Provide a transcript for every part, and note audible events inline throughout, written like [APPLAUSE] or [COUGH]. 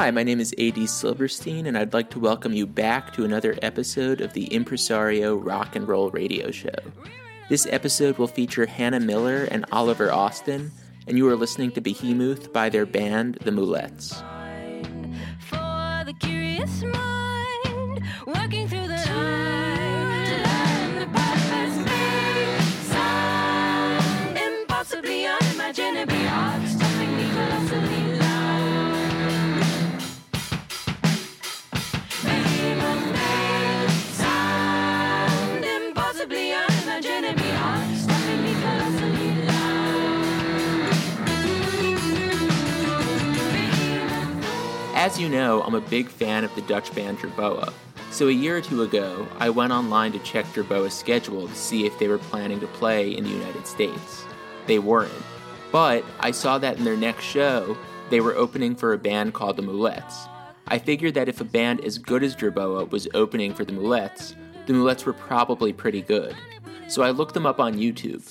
Hi, my name is AD Silverstein, and I'd like to welcome you back to another episode of the Impresario Rock and Roll Radio Show. This episode will feature Hannah Miller and Oliver Austin, and you are listening to Behemoth by their band, The Moulettes. As you know, I'm a big fan of the Dutch band Jerboa. So a year or two ago, I went online to check Jerboa's schedule to see if they were planning to play in the United States. They weren't. But I saw that in their next show, they were opening for a band called the Moulettes. I figured that if a band as good as Jerboa was opening for the Moulettes, the Moulettes were probably pretty good. So I looked them up on YouTube.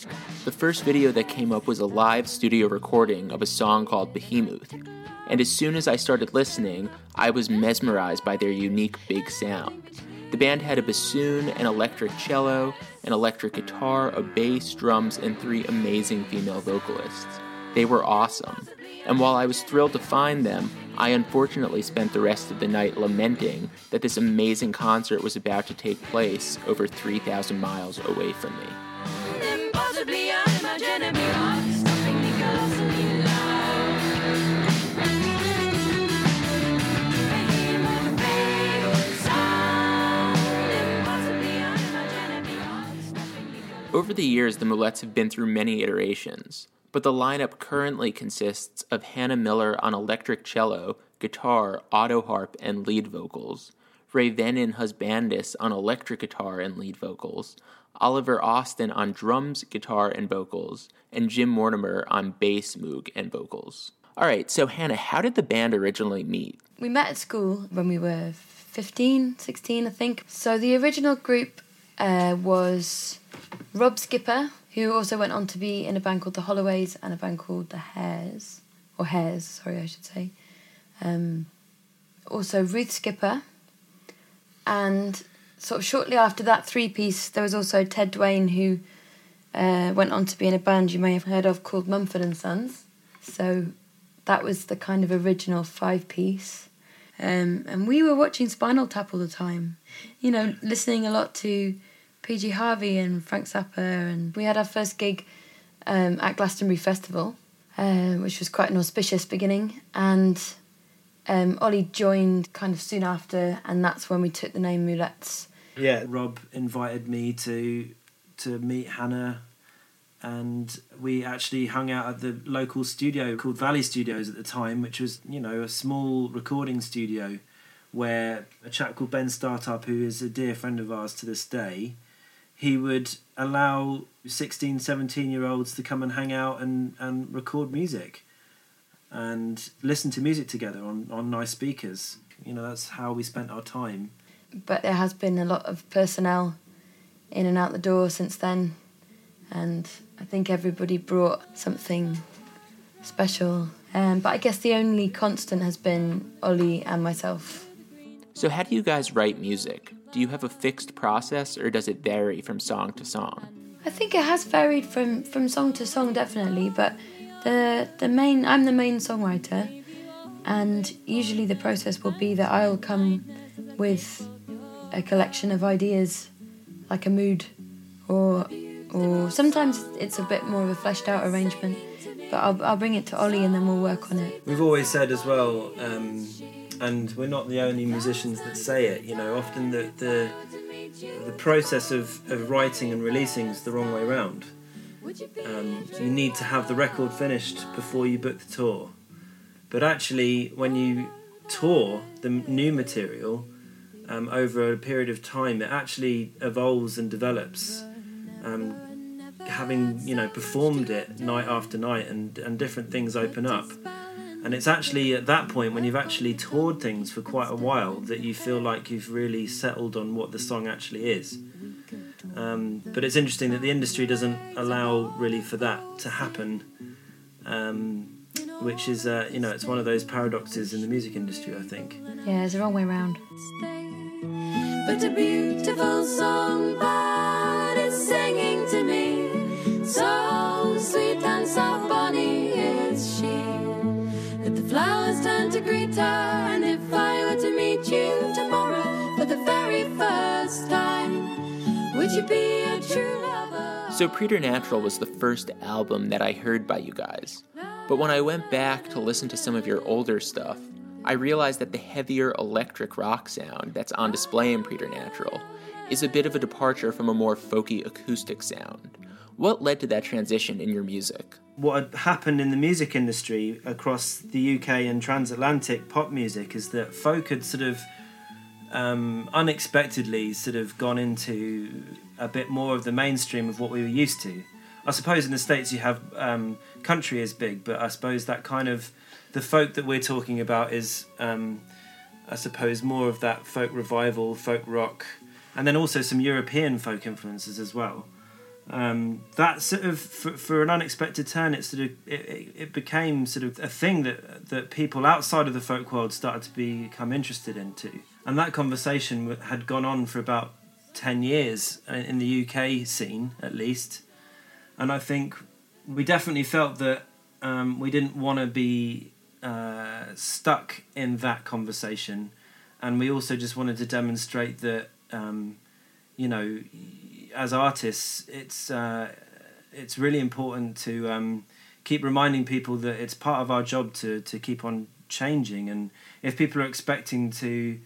The first video that came up was a live studio recording of a song called Behemoth, and as soon as I started listening, I was mesmerized by their unique big sound. The band had a bassoon, an electric cello, an electric guitar, a bass, drums, and three amazing female vocalists. They were awesome. And while I was thrilled to find them, I unfortunately spent the rest of the night lamenting that this amazing concert was about to take place over 3,000 miles away from me. Over the years, the Moulettes have been through many iterations, but the lineup currently consists of Hannah Miller on electric cello, guitar, auto harp, and lead vocals, Raevennan Husbandes on electric guitar and lead vocals, Oliver Austin on drums, guitar, and vocals, and Jim Mortimer on bass, moog, and vocals. All right, so Hannah, how did the band originally meet? We met at school when we were 15, 16, I think. So the original group uh, was Rob Skipper, who also went on to be in a band called the Holloways and a band called the Hares, or Hares, sorry, I should say. Um, also Ruth Skipper, and sort of shortly after that three piece, there was also Ted Dwane, who uh, went on to be in a band you may have heard of called Mumford and Sons. So that was the kind of original five piece. Um, and we were watching Spinal Tap all the time, you know, listening a lot to PJ Harvey and Frank Zappa, and we had our first gig um, at Glastonbury Festival, uh, which was quite an auspicious beginning. And um, Ollie joined kind of soon after, and that's when we took the name Moulettes. Yeah, Rob invited me to to meet Hannah, and we actually hung out at the local studio called Valley Studios at the time, which was you know a small recording studio where a chap called Ben Startup, who is a dear friend of ours to this day, he would allow 16, 17 year olds to come and hang out and, and record music and listen to music together on, on nice speakers. You know, that's how we spent our time. But there has been a lot of personnel in and out the door since then, and I think everybody brought something special. Um, but I guess the only constant has been Ollie and myself. So, how do you guys write music? do you have a fixed process or does it vary from song to song? I think it has varied from, from song to song definitely, but the the main I'm the main songwriter and usually the process will be that I'll come with a collection of ideas like a mood or or sometimes it's a bit more of a fleshed out arrangement but I'll, I'll bring it to Ollie and then we'll work on it. We've always said as well um, and we're not the only musicians that say it. You know, often the the, the process of, of writing and releasing is the wrong way around. Um, you need to have the record finished before you book the tour. But actually, when you tour the new material um, over a period of time, it actually evolves and develops. Um, having you know performed it night after night, and and different things open up And it's actually at that point when you've actually toured things for quite a while that you feel like you've really settled on what the song actually is. Um, but it's interesting that the industry doesn't allow really for that to happen, um, which is, uh, you know, it's one of those paradoxes in the music industry, I think. Yeah, it's the wrong way around. But a beautiful song that So sweet and so funny is she. That the flowers turn to greet her. And if I were to meet you tomorrow for the very first time, would you be a true lover? So Preternatural was the first album that I heard by you guys. But when I went back to listen to some of your older stuff, I realized that the heavier electric rock sound that's on display in Preternatural is a bit of a departure from a more folky acoustic sound. What led to that transition in your music? What had happened in the music industry across the UK and transatlantic pop music is that folk had sort of um, unexpectedly sort of gone into a bit more of the mainstream of what we were used to. I suppose in the States you have um, country is big, but I suppose that kind of the folk that we're talking about is, um, I suppose, more of that folk revival, folk rock, and then also some European folk influences as well. Um, that sort of for, for an unexpected turn, it sort of it, it, became sort of a thing that that people outside of the folk world started to become interested into, and that conversation had gone on for about ten years in the UK scene at least, and I think we definitely felt that um, we didn't want to be uh, stuck in that conversation, and we also just wanted to demonstrate that um, you know, as artists, it's uh, it's really important to um, keep reminding people that it's part of our job to to keep on changing, and if people are expecting to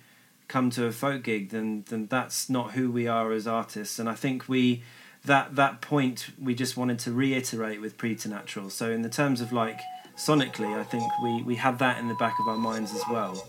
come to a folk gig, then then that's not who we are as artists, and I think we that that point we just wanted to reiterate with preternatural. So in the terms of like sonically i think we we had that in the back of our minds as well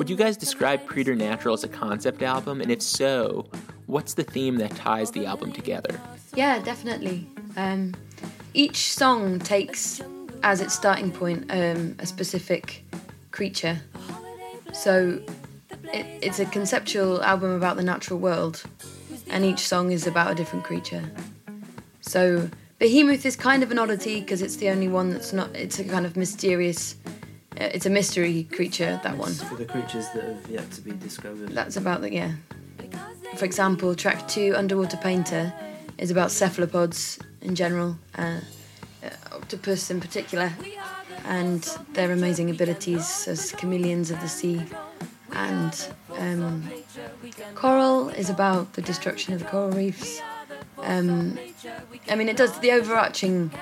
Would you guys describe Preternatural as a concept album? And if so, what's the theme that ties the album together? Yeah, definitely. Um, each song takes as its starting point um, a specific creature. So it, it's a conceptual album about the natural world, and each song is about a different creature. So Behemoth is kind of an oddity because it's the only one that's not. It's a kind of mysterious. Uh, it's a mystery creature. That one. It's for the creatures that have yet to be discovered That's about the yeah. For example, track two, Underwater Painter, is about cephalopods in general, uh, uh, octopus in particular, and their amazing abilities as chameleons of the sea. And um, Coral is about the destruction of the coral reefs. Um, I mean, it does the overarching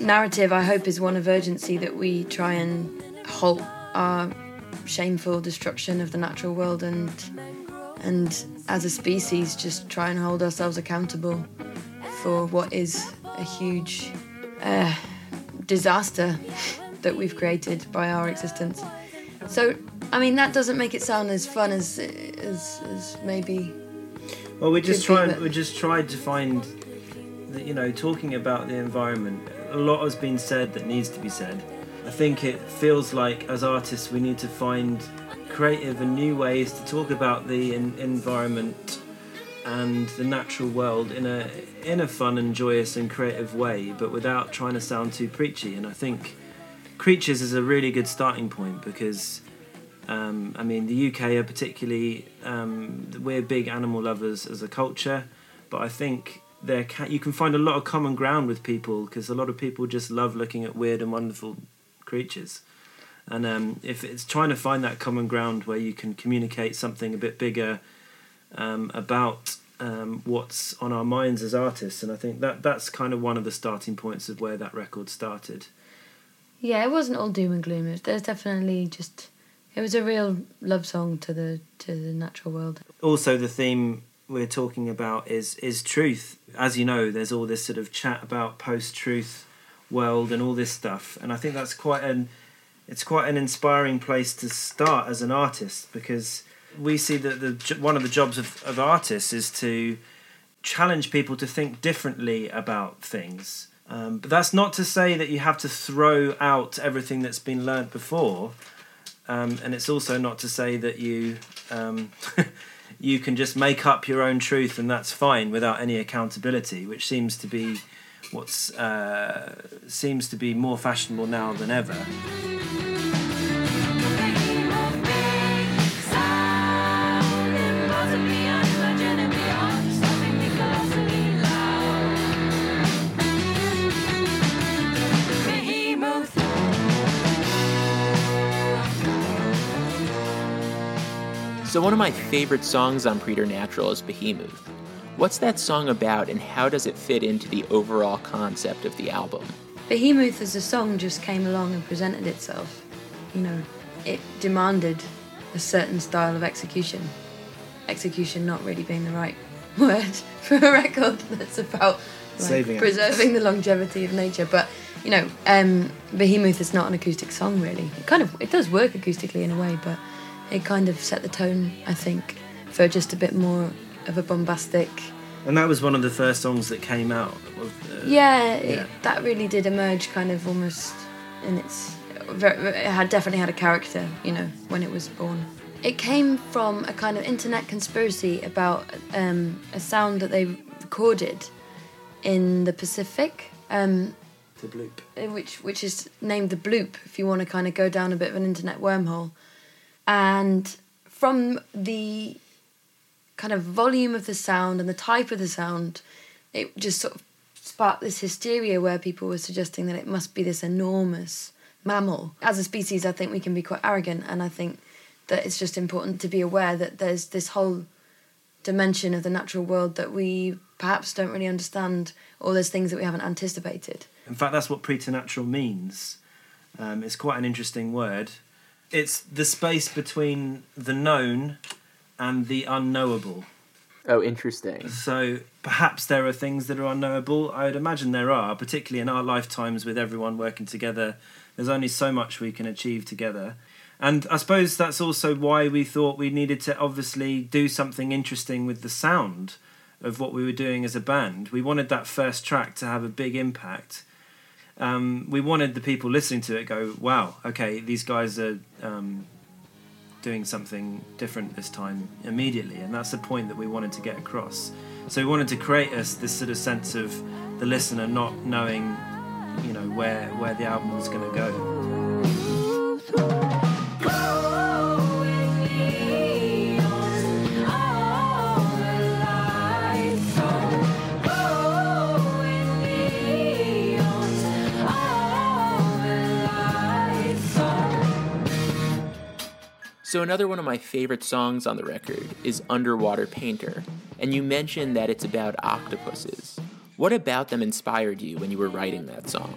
narrative. I hope is one of urgency that we try and halt our shameful destruction of the natural world and and as a species just try and hold ourselves accountable for what is a huge uh, disaster that we've created by our existence. So, I mean, that doesn't make it sound as fun as as, as maybe. Well, we just Could be, but- We just tried to find, that, you know, talking about the environment. A lot has been said that needs to be said. I think it feels like as artists we need to find creative and new ways to talk about the en- environment and the natural world in a in a fun and joyous and creative way, but without trying to sound too preachy. And I think creatures is a really good starting point because um, I mean, the UK are particularly um, we're big animal lovers as a culture, but I think there can, you can find a lot of common ground with people because a lot of people just love looking at weird and wonderful creatures. And um, if it's trying to find that common ground where you can communicate something a bit bigger um, about um, what's on our minds as artists, and I think that that's kind of one of the starting points of where that record started. Yeah, it wasn't all doom and gloom. It there's definitely just. It was a real love song to the to the natural world. also the theme we're talking about is is truth. As you know, there's all this sort of chat about post-truth world and all this stuff, and I think that's quite an it's quite an inspiring place to start as an artist because we see that the one of the jobs of, of artists is to challenge people to think differently about things. Um, but that's not to say that you have to throw out everything that's been learnt before. Um, and it's also not to say that you um, [LAUGHS] you can just make up your own truth and that's fine without any accountability, which seems to be what's uh, seems to be more fashionable now than ever. So, one of my favorite songs on Preternatural is Behemoth. What's that song about, and how does it fit into the overall concept of the album? Behemoth as a song just came along and presented itself. You know, it demanded a certain style of execution. Execution not really being the right [LAUGHS] word for a record that's about like, Saving it. preserving the longevity of nature. But you know, um, Behemoth is not an acoustic song really. It kind of it does work acoustically in a way, but it kind of set the tone, I think, for just a bit more of a bombastic And that was one of the first songs that came out. uh, yeah, it, that really did emerge kind of almost in its it had definitely had a character you know when it was born it came from a kind of internet conspiracy about um, a sound that they recorded in the pacific um, The bloop. uh, which which is named the bloop if you want to kind of go down a bit of an internet wormhole and from the kind of volume of the sound and the type of the sound it just sort of sparked this hysteria where people were suggesting that it must be this enormous mammal as a species i think we can be quite arrogant and i think that it's just important to be aware that there's this whole dimension of the natural world that we perhaps don't really understand or there's things that we haven't anticipated In fact, that's what preternatural means. Um, it's quite an interesting word. It's the space between the known and the unknowable. Oh, interesting. So perhaps there are things that are unknowable. I would imagine there are, particularly in our lifetimes with everyone working together. There's only so much we can achieve together. And I suppose that's also why we thought we needed to obviously do something interesting with the sound of what we were doing as a band. We wanted that first track to have a big impact. Um, we wanted the people listening to it go, wow, okay, these guys are um, doing something different this time immediately, and that's the point that we wanted to get across. So we wanted to create us this sort of sense of the listener not knowing, you know, where where the album was going to go. So, another one of my favorite songs on the record is Underwater Painter, and you mentioned that it's about octopuses. What about them inspired you when you were writing that song?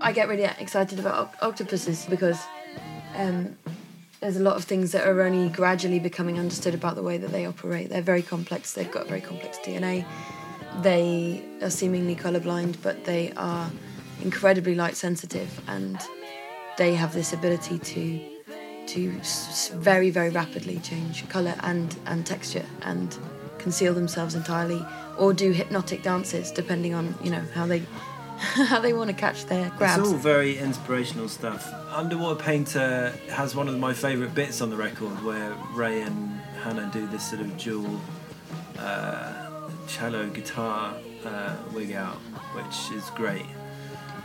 I get really excited about octopuses because um, there's a lot of things that are only gradually becoming understood about the way that they operate. They're very complex. They've got very complex DNA. They are seemingly colorblind, but they are incredibly light sensitive, and they have this ability to to very very rapidly change color and and texture and conceal themselves entirely, or do hypnotic dances depending on you know how they [LAUGHS] how they want to catch their grabs. It's all very inspirational stuff. Underwater Painter has one of my favourite bits on the record where Ray and Hannah do this sort of dual uh, cello guitar uh, wig out, which is great.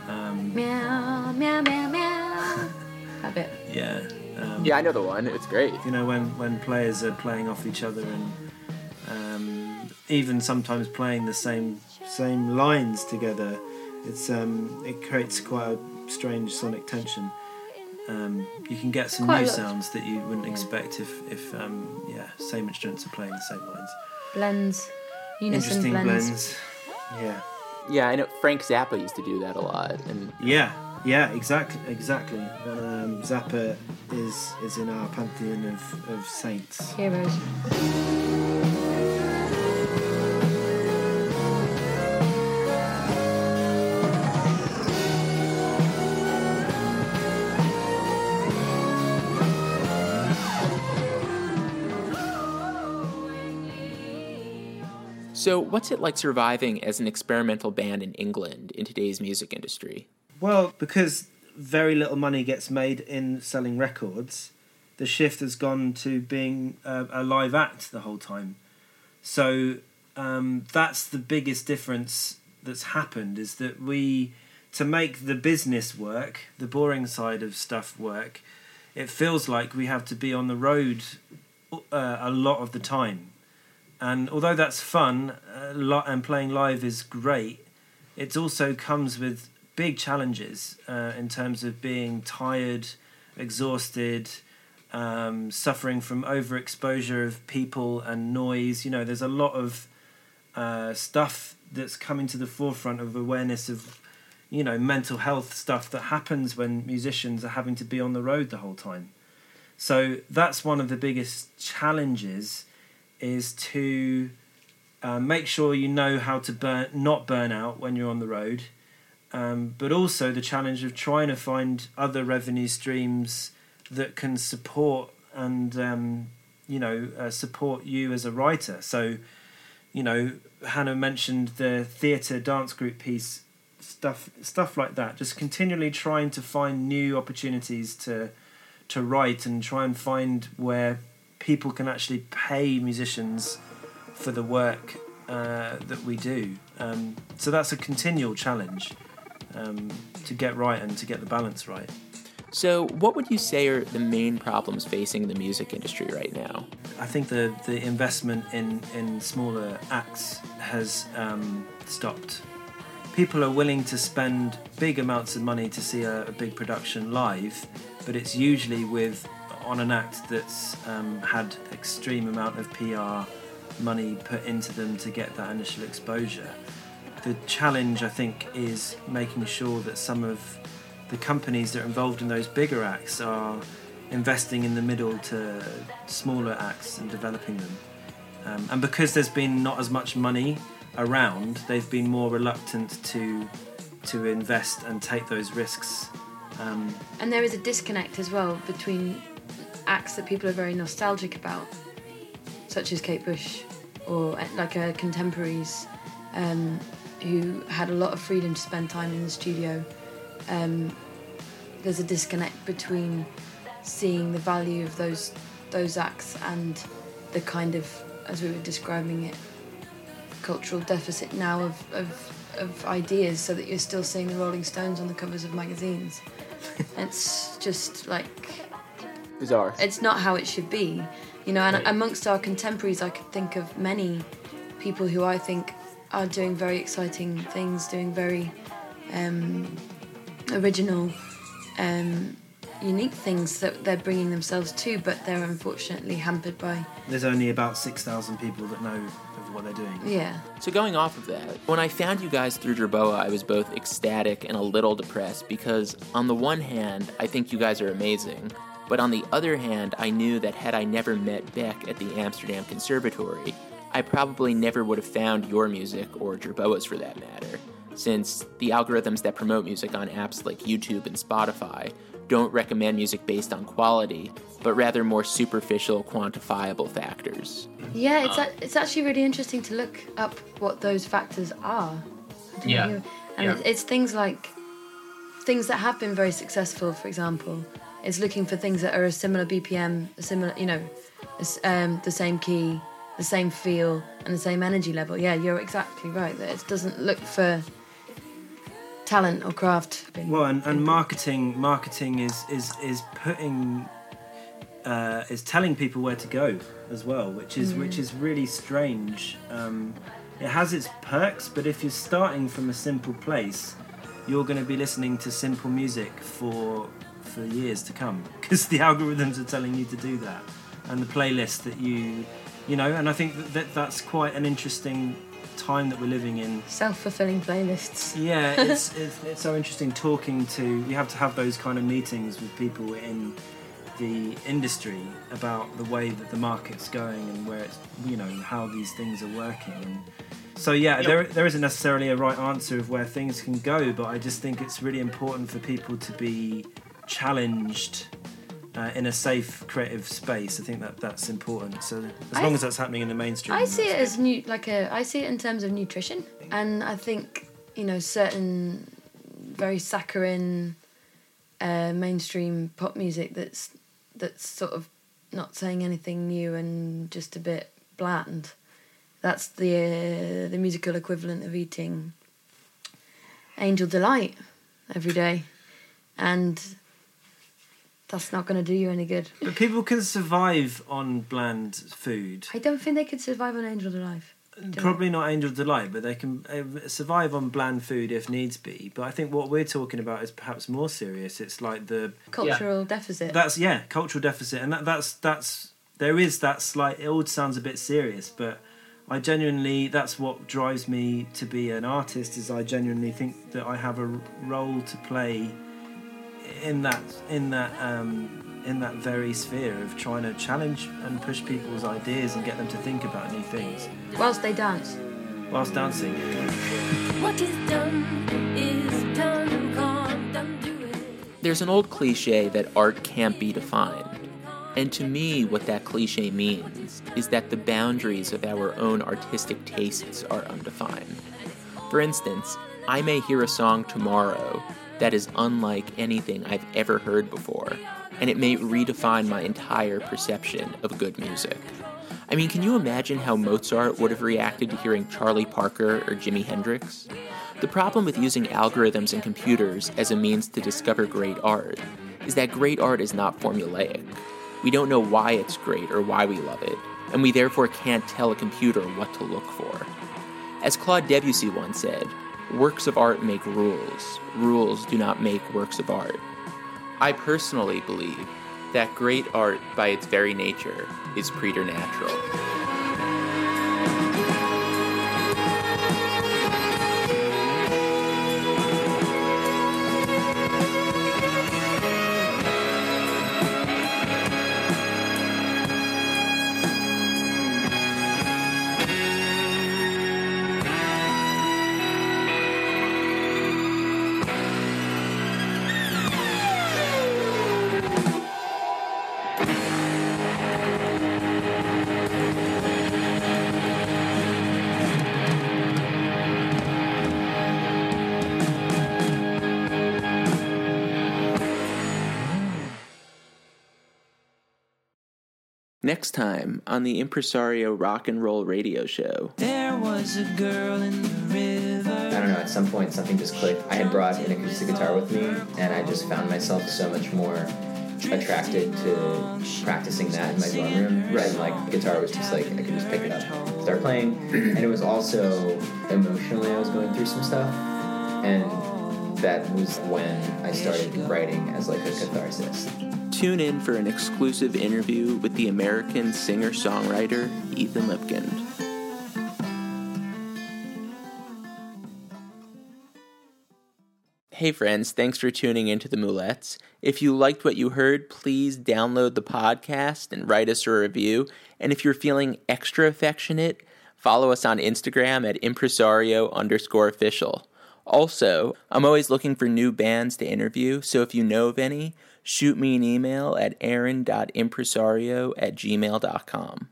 Um, Meow, meow, meow, meow. [LAUGHS] That bit. yeah. Um, Yeah, I know the one. It's great. you know when when players are playing off each other and um, even sometimes playing the same same lines together it's um, it creates quite a strange sonic tension um, you can get some Quite new sounds that you wouldn't expect if if um, yeah same instruments are playing the same lines Blends. Unison interesting blends. blends yeah Yeah, I know Frank Zappa used to do that a lot, and yeah yeah, exactly, exactly. Um, Zappa is is in our pantheon of, of saints. Heroes. So, what's it like surviving as an experimental band in England in today's music industry? Well, because very little money gets made in selling records, the shift has gone to being a, a live act the whole time. So um, that's the biggest difference that's happened is that we, to make the business work, the boring side of stuff work, it feels like we have to be on the road uh, a lot of the time. And although that's fun lot, and playing live is great, it also comes with big challenges uh, in terms of being tired, exhausted, um, suffering from overexposure of people and noise. You know, there's a lot of uh, stuff that's coming to the forefront of awareness of, you know, mental health stuff that happens when musicians are having to be on the road the whole time. So that's one of the biggest challenges, is to uh, make sure you know how to burn, not burn out when you're on the road, um, but also the challenge of trying to find other revenue streams that can support and um, you know uh, support you as a writer. So, you know, Hannah mentioned the theatre dance group piece stuff stuff like that. Just continually trying to find new opportunities to to write and try and find where people can actually pay musicians for the work uh, that we do. Um, so that's a continual challenge um, to get right and to get the balance right. So, what would you say are the main problems facing the music industry right now? I think the, the investment in, in smaller acts has um, stopped. People are willing to spend big amounts of money to see a, a big production live, but it's usually with on an act that's um, had extreme amount of PR money put into them to get that initial exposure. The challenge, I think, is making sure that some of the companies that are involved in those bigger acts are investing in the middle to smaller acts and developing them. Um, and because there's been not as much money around, they've been more reluctant to to invest and take those risks. Um, And there is a disconnect as well between acts that people are very nostalgic about, such as Kate Bush or like uh, contemporaries um, who had a lot of freedom to spend time in the studio. Um, there's a disconnect between seeing the value of those those acts and the kind of, as we were describing it, cultural deficit now of, of, of ideas so that you're still seeing the Rolling Stones on the covers of magazines. [LAUGHS] it's just like Bizarre. it's not how it should be you know and Right. amongst our contemporaries i could think of many people who i think are doing very exciting things doing very um, original um, unique things that they're bringing themselves to but they're unfortunately hampered by there's only about 6,000 people that know of what they're doing. yeah So, going off of that, when I found you guys through Jerboa, I was both ecstatic and a little depressed because, on the one hand, I think you guys are amazing, but on the other hand, I knew that had I never met Beck at the Amsterdam Conservatory, I probably never would have found your music, or Jerboa's for that matter, since the algorithms that promote music on apps like YouTube and Spotify don't recommend music based on quality, but rather more superficial, quantifiable factors. yeah it's, a, it's actually really interesting to look up what those factors are Yeah. know. and Yeah. It's, it's things like things that have been very successful for example is looking for things that are a similar bpm a similar you know um, the same key the same feel and the same energy level. Yeah you're exactly right that it doesn't look for talent or craft. Well, and, and marketing marketing is is is putting uh, is telling people where to go as well, which is which is really strange. Um, it has its perks, but if you're starting from a simple place, you're going to be listening to simple music for for years to come because the [LAUGHS] algorithms are telling you to do that, and the playlist that you you know. And I think that, that that's quite an interesting time that we're living in self-fulfilling playlists yeah, [LAUGHS] it's, it's it's so interesting talking to. You have to have those kind of meetings with people in the industry about the way that the market's going and where it's you know how these things are working. And so yeah, there there isn't necessarily a right answer of where things can go, but I just think it's really important for people to be challenged uh, in a safe creative space. I think that that's important. So as I- long as that's happening in the mainstream, I see it as new, like a. I see it in terms of nutrition, and I think you know certain very saccharine, uh, mainstream pop music that's that's sort of not saying anything new and just a bit bland. That's the uh, the musical equivalent of eating Angel Delight every day, and that's not going to do you any good. But people can survive on bland food. I don't think they could survive on Angel Delight. Probably not Angel Delight, but they can uh, survive on bland food if needs be. But I think what we're talking about is perhaps more serious. It's like the Cultural deficit. that's yeah cultural deficit, and that that's that's there is that slight. It all sounds a bit serious, but I genuinely that's what drives me to be an artist. Is I genuinely think that I have a role to play in that in that um, in that very sphere of trying to challenge and push people's ideas and get them to think about new things Whilst they dance. whilst dancing. What is done is done, can't undo it. There's an old cliche that art can't be defined. And to me, what that cliche means is that the boundaries of our own artistic tastes are undefined. For instance, I may hear a song tomorrow that is unlike anything I've ever heard before, and it may redefine my entire perception of good music. I mean, can you imagine how Mozart would have reacted to hearing Charlie Parker or Jimi Hendrix? The problem with using algorithms and computers as a means to discover great art is that great art is not formulaic. We don't know why it's great or why we love it, and we therefore can't tell a computer what to look for. As Claude Debussy once said, works of art make rules, rules do not make works of art. I personally believe that great art, by its very nature, is preternatural. Next time on the Impresario Rock and Roll Radio Show. There was a girl in the river. I don't know, at some point something just clicked. I had brought an acoustic guitar with me, and I just found myself so much more attracted to practicing that in my dorm room. Right. And like guitar was just like I could just pick it up, start playing. And it was also emotionally I was going through some stuff. And that was when I started writing as like a catharsis. Tune in for an exclusive interview with the American singer songwriter Ethan Lipkind. Hey friends, thanks for tuning into the Moulettes. If you liked what you heard, please download the podcast and write us a review. And if you're feeling extra affectionate, follow us on Instagram at impresario underscore official. Also, I'm always looking for new bands to interview, so if you know of any, shoot me an email at aaron.impresario at gmail.com.